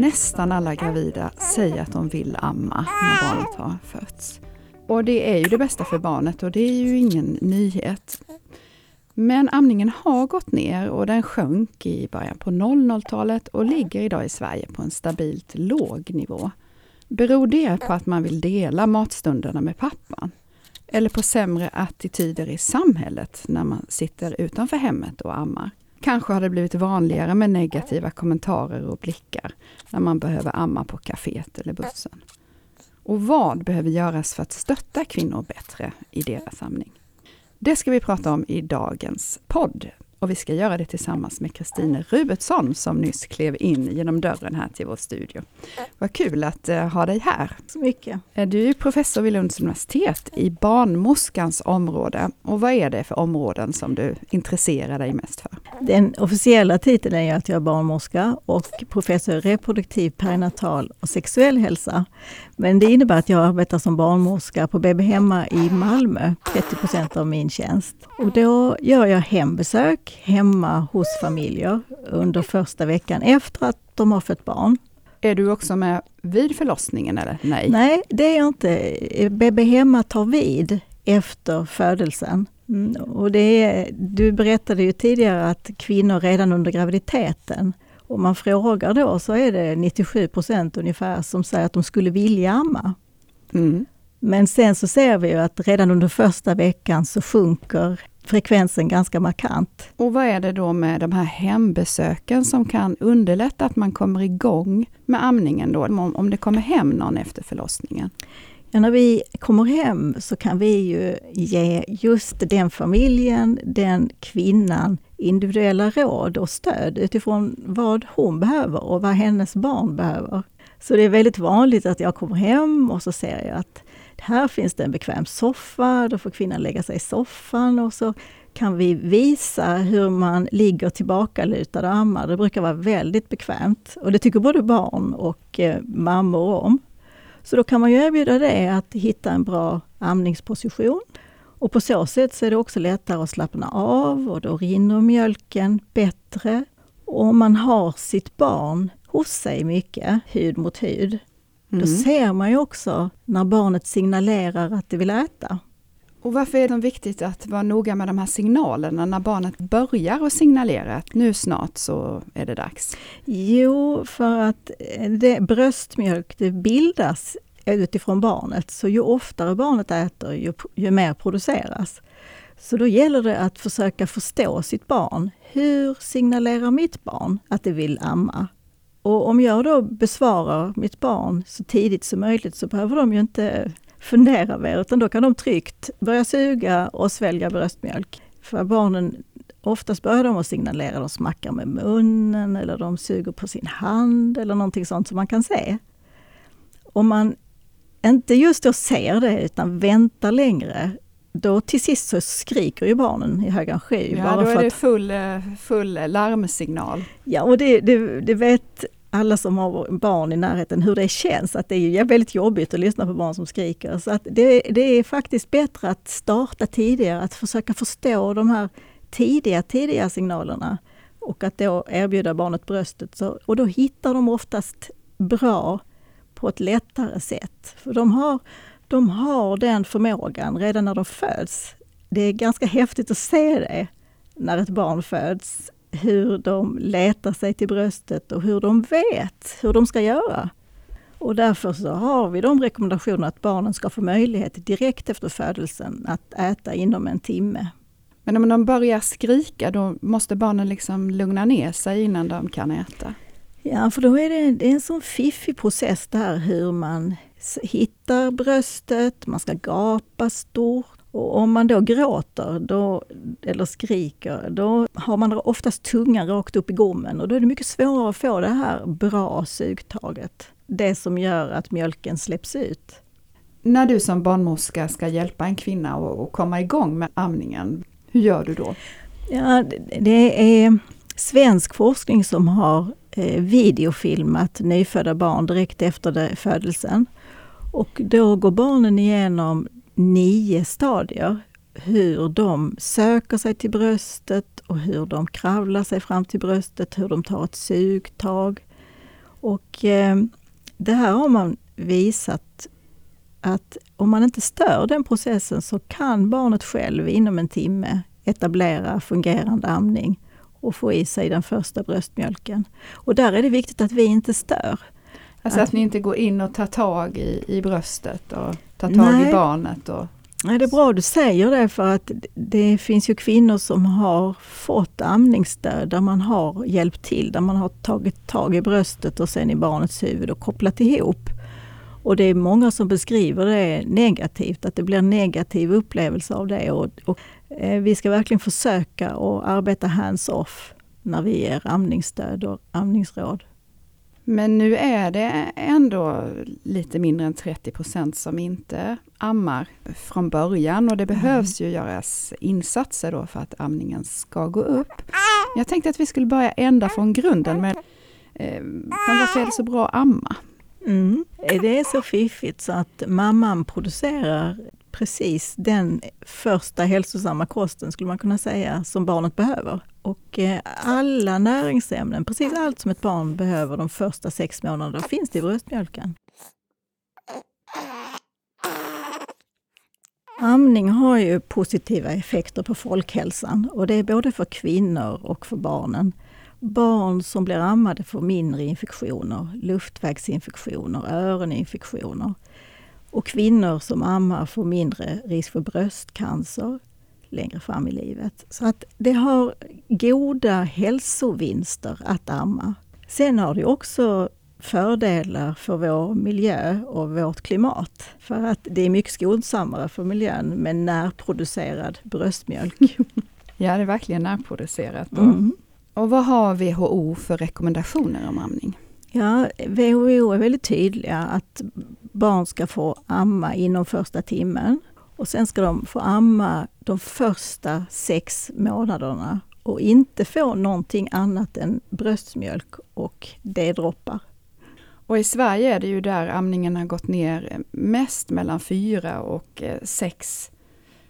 nästan alla gravida säger att de vill amma när barnet har fötts. Och det är ju det bästa för barnet och det är ju ingen nyhet. Men amningen har gått ner och den sjönk i början på 00-talet och ligger idag i Sverige på en stabilt låg nivå. Beror det på att man vill dela matstunderna med pappan? Eller på sämre attityder i samhället när man sitter utanför hemmet och ammar? Kanske har det blivit vanligare med negativa kommentarer och blickar när man behöver amma på kaféet eller bussen. Och vad behöver göras för att stötta kvinnor bättre i deras amning? Det ska vi prata om i dagens podd. Och vi ska göra det tillsammans med Kristine Rubertsson som nyss klev in genom dörren här till vår studio. Vad kul att uh, ha dig här. Så mycket. Du är professor vid Lunds universitet i barnmorskans område. Och vad är det för områden som du intresserar dig mest för? Den officiella titeln är att jag är barnmorska och professor i reproduktiv, perinatal och sexuell hälsa. Men det innebär att jag arbetar som barnmorska på BB Hemma i Malmö, 30% av min tjänst. Och då gör jag hembesök hemma hos familjer under första veckan efter att de har fött barn. Är du också med vid förlossningen eller nej? Nej, det är jag inte. BB Hemma tar vid efter födelsen. Mm, och det är, du berättade ju tidigare att kvinnor redan under graviditeten, om man frågar då så är det 97 procent ungefär som säger att de skulle vilja amma. Mm. Men sen så ser vi ju att redan under första veckan så sjunker frekvensen ganska markant. Och vad är det då med de här hembesöken som kan underlätta att man kommer igång med amningen då, om, om det kommer hem någon efter förlossningen? Ja, när vi kommer hem så kan vi ju ge just den familjen, den kvinnan, individuella råd och stöd utifrån vad hon behöver och vad hennes barn behöver. Så det är väldigt vanligt att jag kommer hem och så ser jag att här finns det en bekväm soffa, då får kvinnan lägga sig i soffan och så kan vi visa hur man ligger tillbakalutad och ammar. Det brukar vara väldigt bekvämt och det tycker både barn och eh, mammor om. Så då kan man ju erbjuda det, att hitta en bra amningsposition. Och på så sätt så är det också lättare att slappna av och då rinner mjölken bättre. Och om man har sitt barn hos sig mycket, hud mot hud, mm. då ser man ju också när barnet signalerar att det vill äta. Och varför är det viktigt att vara noga med de här signalerna när barnet börjar att signalera att nu snart så är det dags? Jo, för att eh, det, bröstmjölk det bildas utifrån barnet, så ju oftare barnet äter, ju, ju mer produceras. Så då gäller det att försöka förstå sitt barn. Hur signalerar mitt barn att det vill amma? Och om jag då besvarar mitt barn så tidigt som möjligt så behöver de ju inte fundera mer, utan då kan de tryggt börja suga och svälja bröstmjölk. För barnen, oftast börjar de att signalera, de smackar med munnen eller de suger på sin hand eller någonting sånt som man kan se. Om man inte just då ser det utan väntar längre, då till sist så skriker ju barnen i högan sky. Ja, bara då är det full, full larmsignal. Ja, och det, det, det vet alla som har barn i närheten hur det känns, att det är väldigt jobbigt att lyssna på barn som skriker. Så att det, det är faktiskt bättre att starta tidigare, att försöka förstå de här tidiga, tidiga signalerna och att då erbjuda barnet bröstet. Så, och då hittar de oftast bra på ett lättare sätt. För de har, de har den förmågan redan när de föds. Det är ganska häftigt att se det när ett barn föds hur de letar sig till bröstet och hur de vet hur de ska göra. Och därför så har vi de rekommendationerna att barnen ska få möjlighet direkt efter födelsen att äta inom en timme. Men om de börjar skrika, då måste barnen liksom lugna ner sig innan de kan äta? Ja, för då är det, det är en sån fiffig process där hur man hittar bröstet, man ska gapa stort och om man då gråter då, eller skriker, då har man oftast tungan rakt upp i gommen och då är det mycket svårare att få det här bra sugtaget. Det som gör att mjölken släpps ut. När du som barnmorska ska hjälpa en kvinna att komma igång med amningen, hur gör du då? Ja, det är svensk forskning som har eh, videofilmat nyfödda barn direkt efter födelsen. Och då går barnen igenom nio stadier. Hur de söker sig till bröstet och hur de kravlar sig fram till bröstet, hur de tar ett sugtag. Och eh, det här har man visat att om man inte stör den processen så kan barnet själv inom en timme etablera fungerande amning och få i sig den första bröstmjölken. Och där är det viktigt att vi inte stör. Alltså att, att ni inte går in och tar tag i, i bröstet och tar tag nej, i barnet? Och... Nej, det är bra du säger det för att det finns ju kvinnor som har fått amningsstöd där man har hjälpt till, där man har tagit tag i bröstet och sen i barnets huvud och kopplat ihop. Och det är många som beskriver det negativt, att det blir en negativ upplevelse av det. Och, och eh, vi ska verkligen försöka att arbeta hands-off när vi ger amningsstöd och amningsråd. Men nu är det ändå lite mindre än 30 procent som inte ammar från början och det mm. behövs ju göras insatser då för att amningen ska gå upp. Jag tänkte att vi skulle börja ända från grunden med eh, varför är det så bra att amma? Mm. Det är så fiffigt så att mamman producerar precis den första hälsosamma kosten, skulle man kunna säga, som barnet behöver. Och eh, alla näringsämnen, precis allt som ett barn behöver de första sex månaderna, finns det i bröstmjölken. Amning har ju positiva effekter på folkhälsan och det är både för kvinnor och för barnen. Barn som blir ammade får mindre infektioner, luftvägsinfektioner, öroninfektioner. Och kvinnor som ammar får mindre risk för bröstcancer längre fram i livet. Så att det har goda hälsovinster att amma. Sen har det också fördelar för vår miljö och vårt klimat. För att det är mycket skonsammare för miljön med närproducerad bröstmjölk. ja, det är verkligen närproducerat. Mm. Och vad har WHO för rekommendationer om amning? Ja, WHO är väldigt tydliga att barn ska få amma inom första timmen. Och sen ska de få amma de första sex månaderna och inte få någonting annat än bröstmjölk och D-droppar. Och i Sverige är det ju där amningen har gått ner mest mellan fyra och eh, sex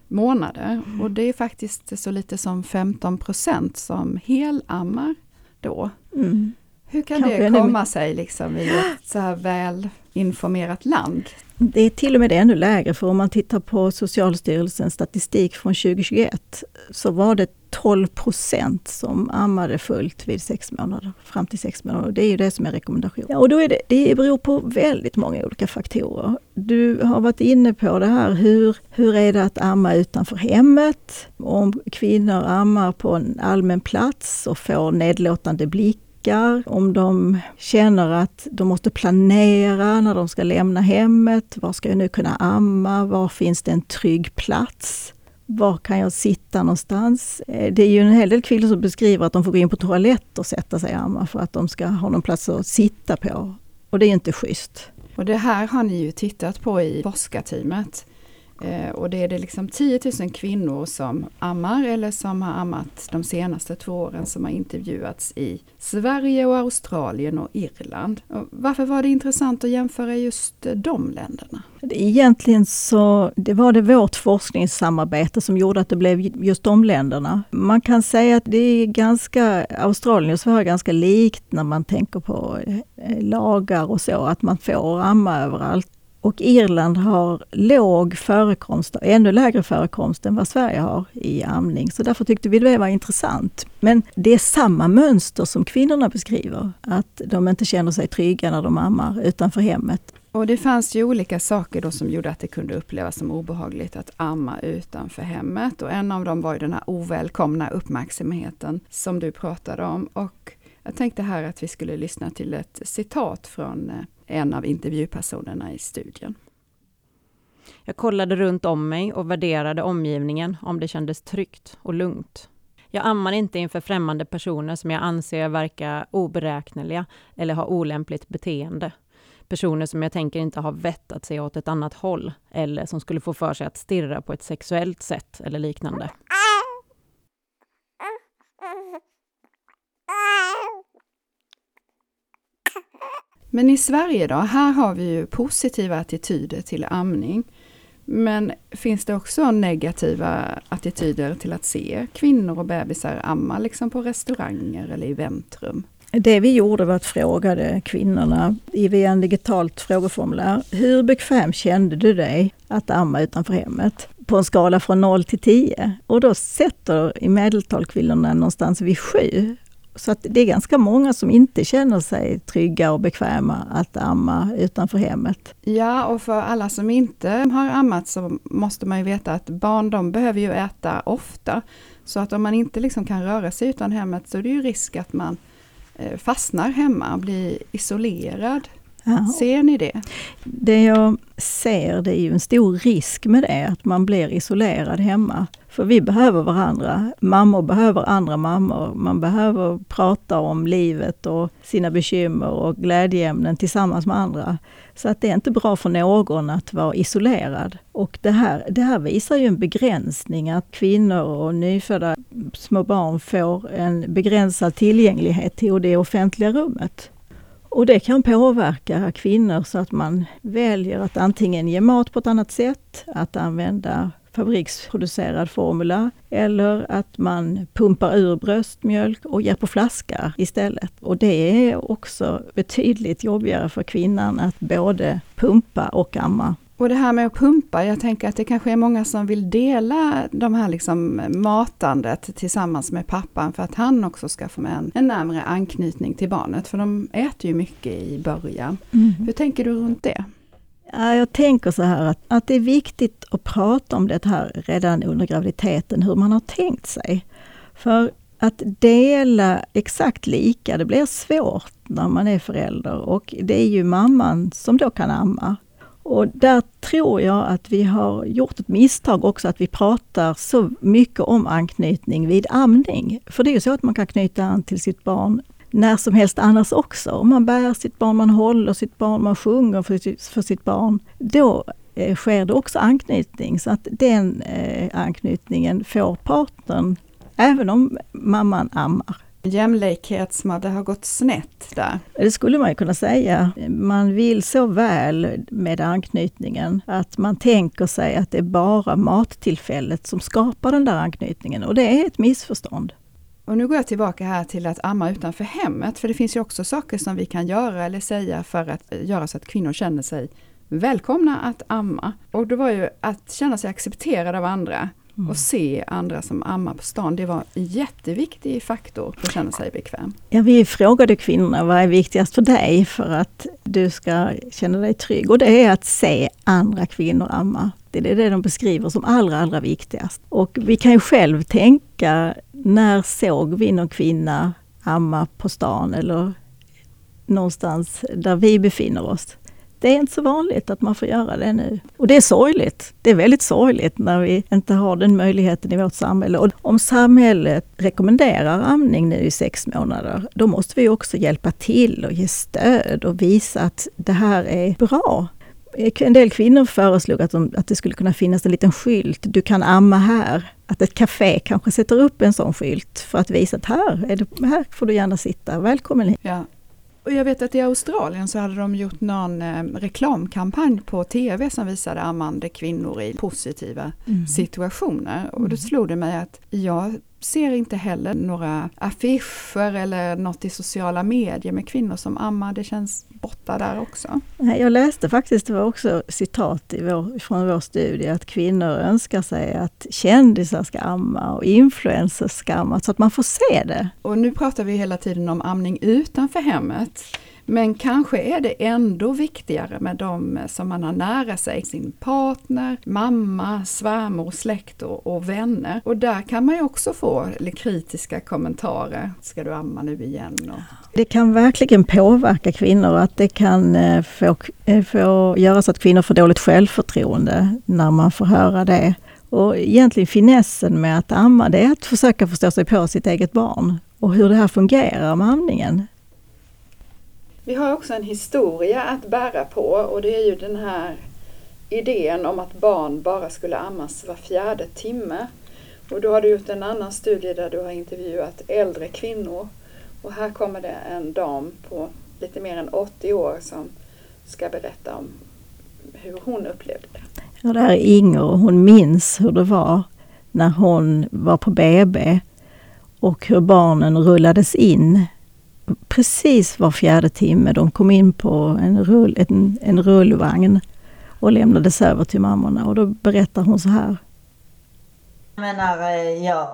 månader. Mm. Och det är faktiskt så lite som 15 procent som helammar då. Mm. Hur kan Kanske det komma sig liksom i ett så här väl informerat land? Det är till och med ännu lägre, för om man tittar på Socialstyrelsens statistik från 2021 så var det 12 procent som ammade fullt vid sex månader, fram till sex månader. Det är ju det som är rekommendationen. Ja, och då är det, det beror på väldigt många olika faktorer. Du har varit inne på det här, hur, hur är det att amma utanför hemmet? Om kvinnor ammar på en allmän plats och får nedlåtande blick blickar, om de känner att de måste planera när de ska lämna hemmet. Var ska jag nu kunna amma? Var finns det en trygg plats? Var kan jag sitta någonstans? Eh, det är ju en hel del kvinnor som beskriver att de får gå in på toalett och sätta sig och amma för att de ska ha någon plats att sitta på. Och det är inte schysst. Och det här har ni ju tittat på i forskarteamet. Eh, och det är det liksom 10 000 kvinnor som ammar eller som har ammat de senaste två åren som har intervjuats i Sverige och Australien och Irland. Och varför var det intressant att jämföra just eh, de länderna? Egentligen så det var det vårt forskningssamarbete som gjorde att det blev just de länderna. Man kan säga att det är ganska, Australien och Sverige är ganska likt när man tänker på eh, lagar och så, att man får amma överallt. Och Irland har låg förekomst, ännu lägre förekomst än vad Sverige har i amning. Så därför tyckte vi det var intressant. Men det är samma mönster som kvinnorna beskriver. Att de inte känner sig trygga när de ammar utanför hemmet. Och det fanns ju olika saker då som gjorde att det kunde upplevas som obehagligt att amma utanför hemmet. Och en av dem var ju den här ovälkomna uppmärksamheten som du pratade om. Och jag tänkte här att vi skulle lyssna till ett citat från eh, en av intervjupersonerna i studien. Jag kollade runt om mig och värderade omgivningen om det kändes tryggt och lugnt. Jag ammar inte inför främmande personer som jag anser verkar oberäkneliga eller har olämpligt beteende. Personer som jag tänker inte har vett att se åt ett annat håll eller som skulle få för sig att stirra på ett sexuellt sätt eller liknande. Men i Sverige då, här har vi ju positiva attityder till amning. Men finns det också negativa attityder till att se kvinnor och bebisar amma liksom på restauranger eller i väntrum? Det vi gjorde var att fråga kvinnorna via en digitalt frågeformulär. Hur bekväm kände du dig att amma utanför hemmet? På en skala från 0 till 10. Och då sätter i medeltal kvinnorna någonstans vid 7. Så att det är ganska många som inte känner sig trygga och bekväma att amma utanför hemmet. Ja, och för alla som inte har ammat så måste man ju veta att barn de behöver ju äta ofta. Så att om man inte liksom kan röra sig utan hemmet så är det ju risk att man eh, fastnar hemma och blir isolerad. Ja. Ser ni det? Det jag ser det är ju en stor risk med det, att man blir isolerad hemma. För vi behöver varandra. Mammor behöver andra mammor. Man behöver prata om livet och sina bekymmer och glädjeämnen tillsammans med andra. Så att det är inte bra för någon att vara isolerad. Och det här, det här visar ju en begränsning, att kvinnor och nyfödda små barn får en begränsad tillgänglighet till det offentliga rummet. Och det kan påverka kvinnor så att man väljer att antingen ge mat på ett annat sätt, att använda fabriksproducerad formula eller att man pumpar ur bröstmjölk och ger på flaska istället. Och det är också betydligt jobbigare för kvinnan att både pumpa och amma. Och det här med att pumpa, jag tänker att det kanske är många som vill dela de här liksom matandet tillsammans med pappan för att han också ska få med en, en närmare anknytning till barnet. För de äter ju mycket i början. Mm. Hur tänker du runt det? Ja, jag tänker så här att, att det är viktigt att prata om det här redan under graviditeten, hur man har tänkt sig. För att dela exakt lika, det blir svårt när man är förälder och det är ju mamman som då kan amma. Och där tror jag att vi har gjort ett misstag också att vi pratar så mycket om anknytning vid amning. För det är ju så att man kan knyta an till sitt barn när som helst annars också. Om man bär sitt barn, man håller sitt barn, man sjunger för, för sitt barn. Då eh, sker det också anknytning. Så att den eh, anknytningen får partnern även om mamman ammar. Jämlikhet som att det har gått snett där? Det skulle man kunna säga. Man vill så väl med anknytningen att man tänker sig att det är bara mattillfället som skapar den där anknytningen och det är ett missförstånd. Och nu går jag tillbaka här till att amma utanför hemmet, för det finns ju också saker som vi kan göra eller säga för att göra så att kvinnor känner sig välkomna att amma. Och det var ju att känna sig accepterad av andra mm. och se andra som ammar på stan. Det var en jätteviktig faktor för att känna sig bekväm. Ja, vi frågade kvinnorna vad är viktigast för dig för att du ska känna dig trygg? Och det är att se andra kvinnor amma. Det är det de beskriver som allra, allra viktigast. Och vi kan ju själv tänka, när såg vi någon kvinna amma på stan eller någonstans där vi befinner oss? Det är inte så vanligt att man får göra det nu. Och det är sorgligt. Det är väldigt sorgligt när vi inte har den möjligheten i vårt samhälle. Och om samhället rekommenderar amning nu i sex månader, då måste vi också hjälpa till och ge stöd och visa att det här är bra. En del kvinnor föreslog att, de, att det skulle kunna finnas en liten skylt, du kan amma här. Att ett café kanske sätter upp en sån skylt för att visa att här, är det, här får du gärna sitta, välkommen hit. Ja. Och jag vet att i Australien så hade de gjort någon eh, reklamkampanj på TV som visade ammande kvinnor i positiva mm. situationer. Och då mm. slog det mig att jag ser inte heller några affischer eller något i sociala medier med kvinnor som ammar. Det känns borta där också. Jag läste faktiskt, det var också citat vår, från vår studie, att kvinnor önskar sig att kändisar ska amma och influencers ska amma, så att man får se det. Och nu pratar vi hela tiden om amning utanför hemmet. Men kanske är det ändå viktigare med de som man har nära sig, sin partner, mamma, svärmor, släkt och, och vänner. Och där kan man ju också få kritiska kommentarer. Ska du amma nu igen? Och... Det kan verkligen påverka kvinnor att det kan eh, få, eh, få göra så att kvinnor får dåligt självförtroende när man får höra det. Och egentligen finessen med att amma, det är att försöka förstå sig på sitt eget barn och hur det här fungerar med amningen. Vi har också en historia att bära på och det är ju den här idén om att barn bara skulle ammas var fjärde timme. Och då har du gjort en annan studie där du har intervjuat äldre kvinnor. Och här kommer det en dam på lite mer än 80 år som ska berätta om hur hon upplevde det. Ja, det här är Inger och hon minns hur det var när hon var på BB och hur barnen rullades in precis var fjärde timme. De kom in på en, rull, en, en rullvagn och lämnades över till mammorna och då berättar hon så här. Jag menar, eh, jag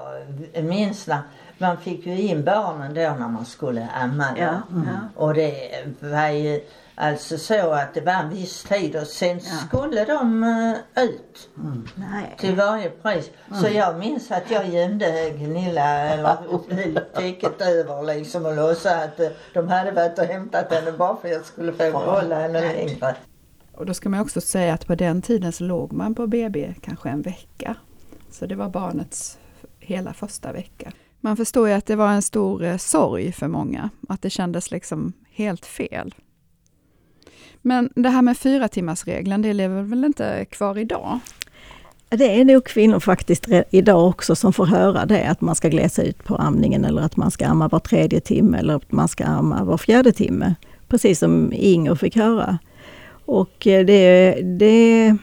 minns när man fick ju in barnen då när man skulle amma. Ja, mm. Och det var ju alltså så att det var en viss tid och sen ja. skulle de uh, ut. Mm. Till varje pris. Mm. Så jag minns att jag gömde Gunilla eller täcket över liksom och låtsades att uh, de hade varit och hämtat henne bara för att jag skulle få behålla henne längre. Och då ska man också säga att på den tiden så låg man på BB kanske en vecka. Så det var barnets hela första vecka. Man förstår ju att det var en stor eh, sorg för många, att det kändes liksom helt fel. Men det här med fyra timmars regeln, det lever väl inte kvar idag? Det är nog kvinnor faktiskt idag också som får höra det, att man ska glesa ut på amningen eller att man ska amma var tredje timme eller att man ska amma var fjärde timme. Precis som Inger fick höra. Och eh, det, det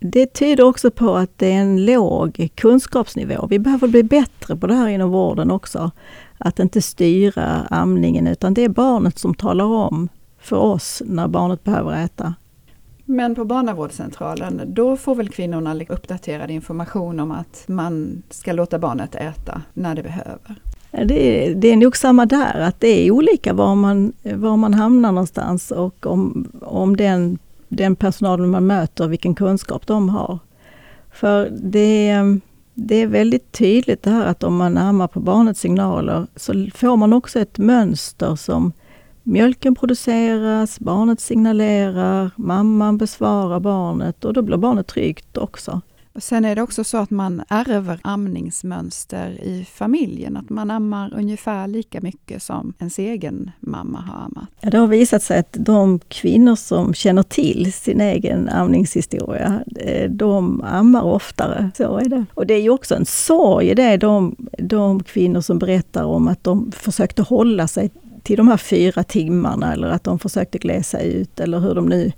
det tyder också på att det är en låg kunskapsnivå. Vi behöver bli bättre på det här inom vården också. Att inte styra amningen utan det är barnet som talar om för oss när barnet behöver äta. Men på barnavårdscentralen, då får väl kvinnorna uppdaterad information om att man ska låta barnet äta när det behöver? Det är, det är nog samma där, att det är olika var man, var man hamnar någonstans och om, om den den personalen man möter, vilken kunskap de har. För det, det är väldigt tydligt det här att om man ammar på barnets signaler så får man också ett mönster som mjölken produceras, barnet signalerar, mamman besvarar barnet och då blir barnet tryggt också. Och sen är det också så att man ärver amningsmönster i familjen, att man ammar ungefär lika mycket som ens egen mamma har ammat. Ja, det har visat sig att de kvinnor som känner till sin egen amningshistoria, eh, de ammar oftare. Så är det. Och det är ju också en sorg det, de, de kvinnor som berättar om att de försökte hålla sig till de här fyra timmarna eller att de försökte glesa ut eller hur de nu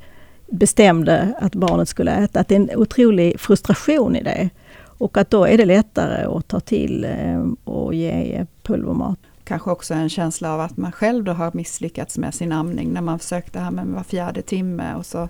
bestämde att barnet skulle äta, att det är en otrolig frustration i det. Och att då är det lättare att ta till eh, och ge pulvermat. Kanske också en känsla av att man själv då har misslyckats med sin amning när man försökte här med var fjärde timme och så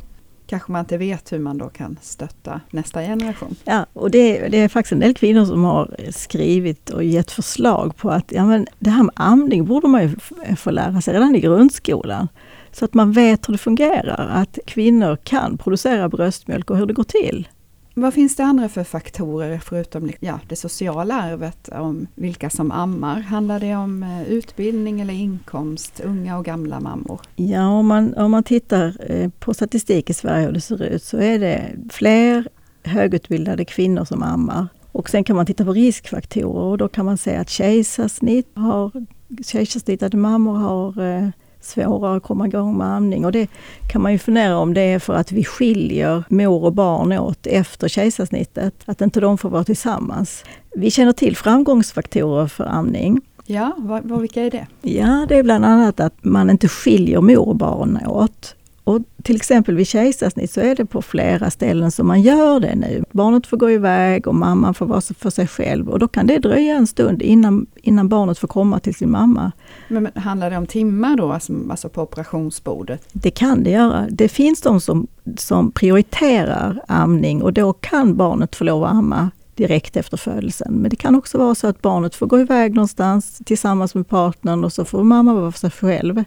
kanske man inte vet hur man då kan stötta nästa generation. Ja, och det, det är faktiskt en del kvinnor som har skrivit och gett förslag på att ja, men det här med amning borde man ju få lära sig redan i grundskolan. Så att man vet hur det fungerar, att kvinnor kan producera bröstmjölk och hur det går till. Vad finns det andra för faktorer förutom ja, det sociala arvet om vilka som ammar? Handlar det om eh, utbildning eller inkomst, unga och gamla mammor? Ja, om man, om man tittar eh, på statistik i Sverige hur det ser ut så är det fler högutbildade kvinnor som ammar. Och sen kan man titta på riskfaktorer och då kan man säga att kejsarsnitt har, kejsarsnittade mammor har eh, svårare att komma igång med amning. Och det kan man ju fundera om det är för att vi skiljer mor och barn åt efter kejsarsnittet, att inte de får vara tillsammans. Vi känner till framgångsfaktorer för amning. Ja, vad, vilka är det? Ja, det är bland annat att man inte skiljer mor och barn åt. Och till exempel vid kejsarsnitt så är det på flera ställen som man gör det nu. Barnet får gå iväg och mamman får vara för sig själv och då kan det dröja en stund innan, innan barnet får komma till sin mamma. Men, men handlar det om timmar då, alltså, alltså på operationsbordet? Det kan det göra. Det finns de som, som prioriterar amning och då kan barnet få lov att amma direkt efter födelsen. Men det kan också vara så att barnet får gå iväg någonstans tillsammans med partnern och så får mamma vara för sig själv.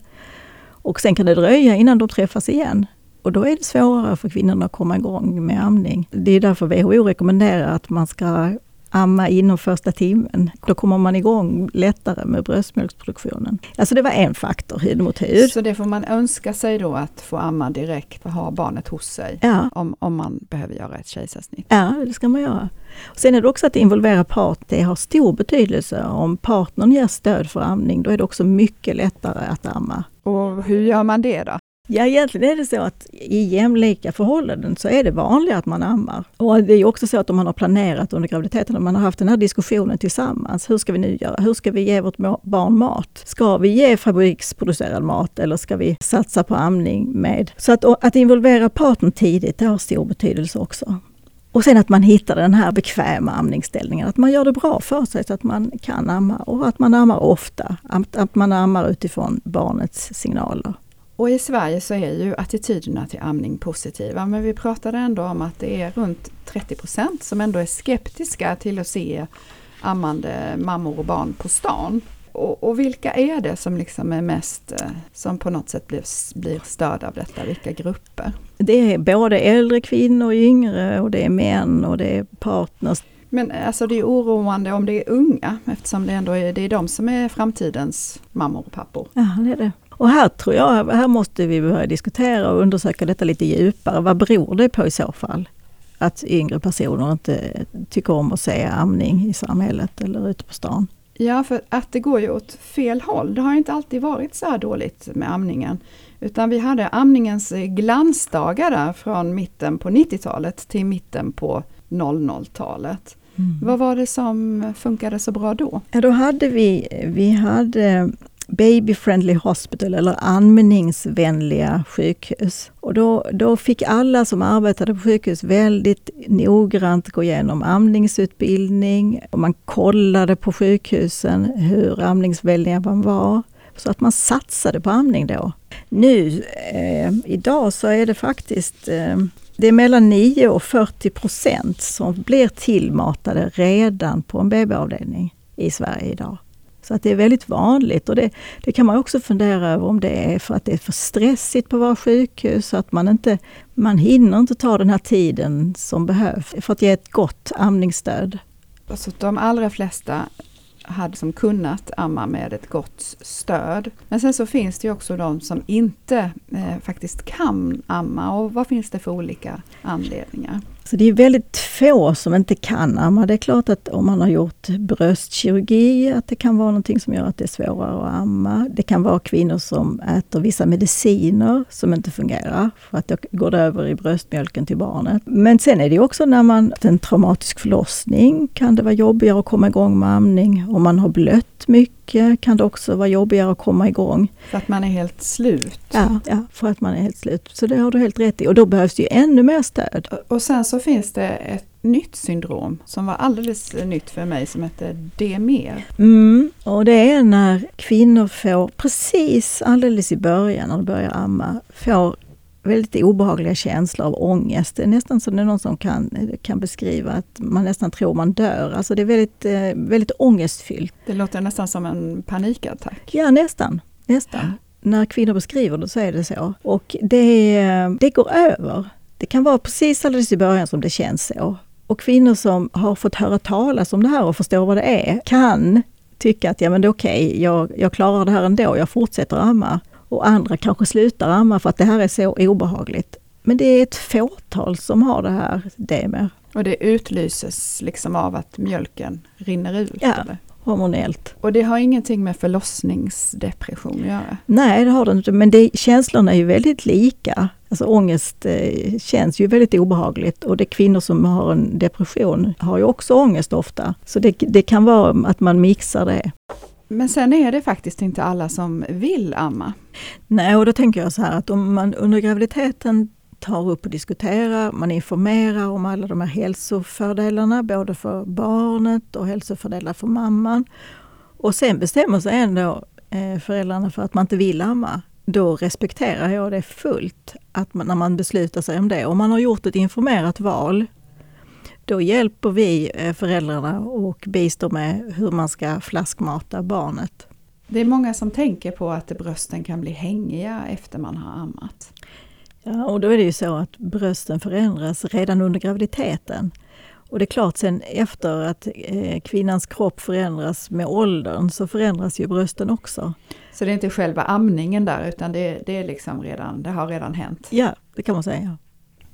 Och sen kan det dröja innan de träffas igen. Och då är det svårare för kvinnorna att komma igång med amning. Det är därför WHO rekommenderar att man ska amma inom första timmen. Då kommer man igång lättare med bröstmjölksproduktionen. Alltså det var en faktor, hud mot hud. Så det får man önska sig då att få amma direkt och ha barnet hos sig? Ja. Om, om man behöver göra ett kejsarsnitt? Ja, det ska man göra. Sen är det också att involvera part. Det har stor betydelse. Om partnern ger stöd för amning, då är det också mycket lättare att amma. Och hur gör man det då? Ja, egentligen är det så att i jämlika förhållanden så är det vanligare att man ammar. Och det är också så att om man har planerat under graviditeten, om man har haft den här diskussionen tillsammans. Hur ska vi nu göra? Hur ska vi ge vårt barn mat? Ska vi ge fabriksproducerad mat eller ska vi satsa på amning med? Så att, att involvera partnern tidigt, det har stor betydelse också. Och sen att man hittar den här bekväma amningsställningen, att man gör det bra för sig så att man kan amma och att man ammar ofta, att, att man ammar utifrån barnets signaler. Och i Sverige så är ju attityderna till amning positiva men vi pratade ändå om att det är runt 30 procent som ändå är skeptiska till att se ammande mammor och barn på stan. Och, och, vilka är det som liksom är mest, eh, som på något sätt blir, blir störda av detta? Vilka grupper? Det är både äldre kvinnor, yngre och det är män och det är partners. Men alltså det är oroande om det är unga eftersom det ändå är, det är de som är framtidens mammor och pappor. Ja, det är det. Och här tror jag, här måste vi börja diskutera och undersöka detta lite djupare. Vad beror det på i så fall? Att yngre personer inte tycker om att se amning i samhället eller ute på stan. Ja, för att det går ju åt fel håll. Det har inte alltid varit så här dåligt med amningen. Utan vi hade amningens glansdagar där från mitten på 90-talet till mitten på 00-talet. Mm. Vad var det som funkade så bra då? Ja, då hade vi, vi hade Baby Friendly Hospital eller amningsvänliga sjukhus. Och då, då fick alla som arbetade på sjukhus väldigt noggrant gå igenom amningsutbildning och man kollade på sjukhusen hur amningsvänliga man var. Så att man satsade på amning då. Nu, eh, idag så är det faktiskt eh, det är mellan 9 och 40 procent som blir tillmatade redan på en BB-avdelning i Sverige idag. Så att det är väldigt vanligt och det, det, kan man också fundera över om det är för att det är för stressigt på våra sjukhus, så att man inte man hinner inte ta den här tiden som behövs för att ge ett gott amningsstöd. Alltså de allra flesta hade som kunnat amma med ett gott stöd. Men sen så finns det också de som inte eh, faktiskt kan amma och vad finns det för olika anledningar? Så det är väldigt få som inte kan amma. Det är klart att om man har gjort bröstkirurgi, att det kan vara någonting som gör att det är svårare att amma. Det kan vara kvinnor som äter vissa mediciner som inte fungerar, för att då går det över i bröstmjölken till barnet. Men sen är det också när man har en traumatisk förlossning kan det vara jobbigare att komma igång med amning. Om man har blött mycket kan det också vara jobbigare att komma igång. För att man är helt slut? Ja, ja för att man är helt slut. Så det har du helt rätt i. Och då behövs det ju ännu mer stöd. Och sen så finns det ett nytt syndrom som var alldeles nytt för mig som heter DMER. Mm, och det är när kvinnor får, precis alldeles i början när de börjar amma, får väldigt obehagliga känslor av ångest. Det är nästan som det är någon som kan, kan beskriva att man nästan tror man dör. Alltså det är väldigt, eh, väldigt ångestfyllt. Det låter nästan som en panikattack. Ja, nästan. nästan. Ja. När kvinnor beskriver det så är det så. Och det, det går över. Det kan vara precis alldeles i början som det känns så. Och kvinnor som har fått höra talas om det här och förstår vad det är, kan tycka att ja men det är okej, okay, jag, jag klarar det här ändå, jag fortsätter amma. Och andra kanske slutar amma för att det här är så obehagligt. Men det är ett fåtal som har det här DMR. Och det utlyses liksom av att mjölken rinner ut? Ja, eller? hormonellt. Och det har ingenting med förlossningsdepression att göra? Nej, det har det inte, men det, känslorna är ju väldigt lika. Alltså ångest eh, känns ju väldigt obehagligt och det kvinnor som har en depression har ju också ångest ofta. Så det, det kan vara att man mixar det. Men sen är det faktiskt inte alla som vill amma. Nej, och då tänker jag så här att om man under graviditeten tar upp och diskuterar, man informerar om alla de här hälsofördelarna, både för barnet och hälsofördelar för mamman. Och sen bestämmer sig ändå eh, föräldrarna för att man inte vill amma. Då respekterar jag det fullt, att man, när man beslutar sig om det. Om man har gjort ett informerat val, då hjälper vi eh, föräldrarna och bistår med hur man ska flaskmata barnet. Det är många som tänker på att brösten kan bli hängiga efter man har ammat. Ja, och då är det ju så att brösten förändras redan under graviditeten. Och det är klart sen efter att eh, kvinnans kropp förändras med åldern så förändras ju brösten också. Så det är inte själva amningen där utan det, det, är liksom redan, det har redan hänt? Ja, det kan man säga.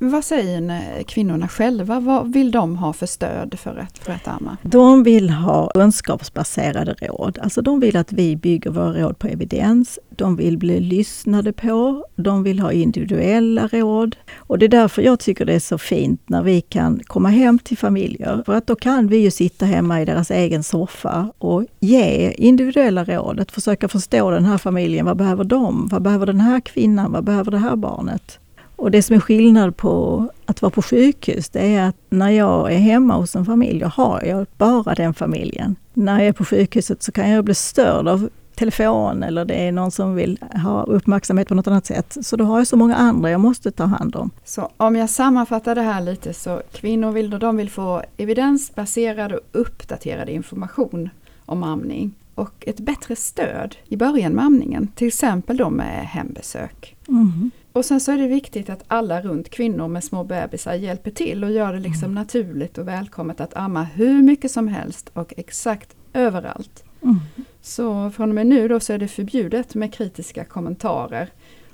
Vad säger kvinnorna själva? Vad vill de ha för stöd för att, för att amma? De vill ha kunskapsbaserade råd. Alltså de vill att vi bygger våra råd på evidens. De vill bli lyssnade på. De vill ha individuella råd. Och det är därför jag tycker det är så fint när vi kan komma hem till familjer. För att då kan vi ju sitta hemma i deras egen soffa och ge individuella råd. Att försöka förstå den här familjen. Vad behöver de? Vad behöver den här kvinnan? Vad behöver det här barnet? Och det som är skillnad på att vara på sjukhus, det är att när jag är hemma hos en familj, har jag bara den familjen. När jag är på sjukhuset så kan jag bli störd av telefon eller det är någon som vill ha uppmärksamhet på något annat sätt. Så då har jag så många andra jag måste ta hand om. Så om jag sammanfattar det här lite så kvinnor vill, de vill få evidensbaserad och uppdaterad information om amning och ett bättre stöd i början med amningen, till exempel då med hembesök. Mm. Och sen så är det viktigt att alla runt kvinnor med små bebisar hjälper till och gör det liksom mm. naturligt och välkommet att amma hur mycket som helst och exakt överallt. Mm. Så från och med nu då så är det förbjudet med kritiska kommentarer.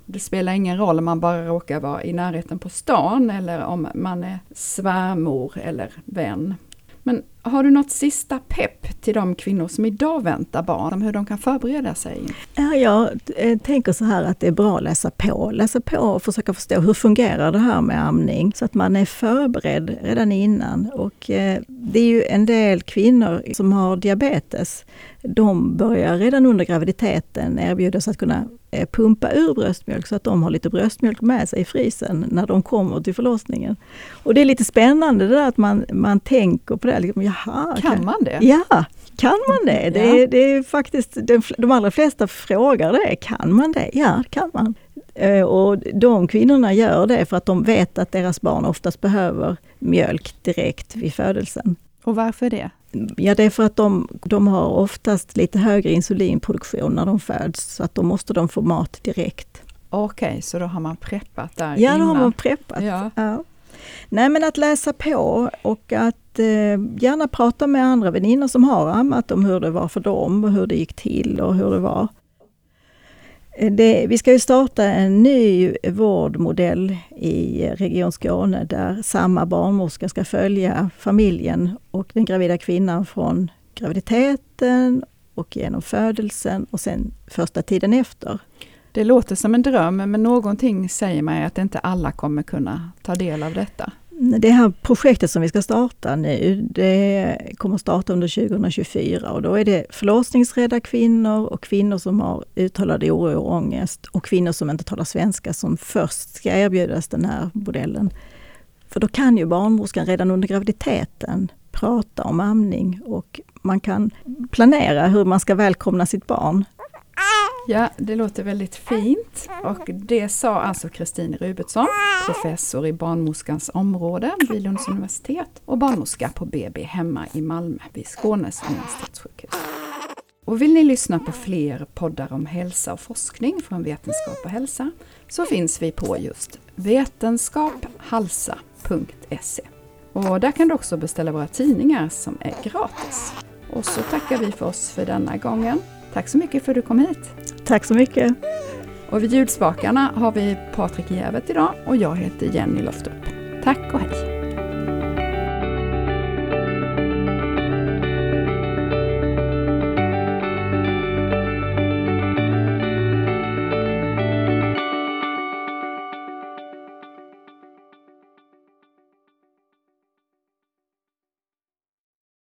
Det spelar ingen roll om man bara råkar vara i närheten på stan eller om man är svärmor eller vän. Men har du något sista pepp till de kvinnor som idag väntar barn, om hur de kan förbereda sig? Jag eh, tänker så här att det är bra att läsa på. Läsa på och försöka förstå hur fungerar det här med amning så att man är förberedd redan innan. Och eh, det är ju en del kvinnor som har diabetes. De börjar redan under graviditeten erbjudas att kunna eh, pumpa ur bröstmjölk så att de har lite bröstmjölk med sig i frysen när de kommer till förlossningen. Och det är lite spännande det där att man, man tänker på det. Liksom, Jaha, kan man det? Ja, kan man det? Det, är, det är faktiskt, de allra flesta frågar det, kan man det? Ja, kan man. Eh, och de kvinnorna gör det för att de vet att deras barn oftast behöver mjölk direkt vid födelsen. Och varför det? Ja, det är för att de, de har oftast lite högre insulinproduktion när de föds, så att då måste de få mat direkt. Okej, okay, så då har man preppat där Ja, innan. då har man preppat. Ja. ja. Nej, men att läsa på och att eh, gärna prata med andra väninnor som har ammat om hur det var för dem och hur det gick till och hur det var. Eh, det, vi ska ju starta en ny vårdmodell i eh, Region Skåne där samma barnmorska ska följa familjen och den gravida kvinnan från graviditeten och genom födelsen och sen första tiden efter. Det låter som en dröm, men någonting säger mig att inte alla kommer kunna ta del av detta. Det här projektet som vi ska starta nu, det kommer starta under 2024 och då är det förlossningsrädda kvinnor och kvinnor som har uttalad oro och ångest och kvinnor som inte talar svenska som först ska erbjudas den här modellen. För då kan ju barnmorskan redan under graviditeten prata om amning och man kan planera hur man ska välkomna sitt barn Ja, det låter väldigt fint. Och det sa alltså Kristin Rubentsson, professor i barnmorskans område vid Lunds universitet och barnmorska på BB hemma i Malmö vid Skånes universitetssjukhus. Och vill ni lyssna på fler poddar om hälsa och forskning från Vetenskap och hälsa så finns vi på just vetenskaphalsa.se. Och där kan du också beställa våra tidningar som är gratis. Och så tackar vi för oss för denna gången. Tack så mycket för att du kom hit. Tack så mycket. Och vid ljudspakarna har vi Patrik Jävet idag och jag heter Jenny Loftup. Tack och hej!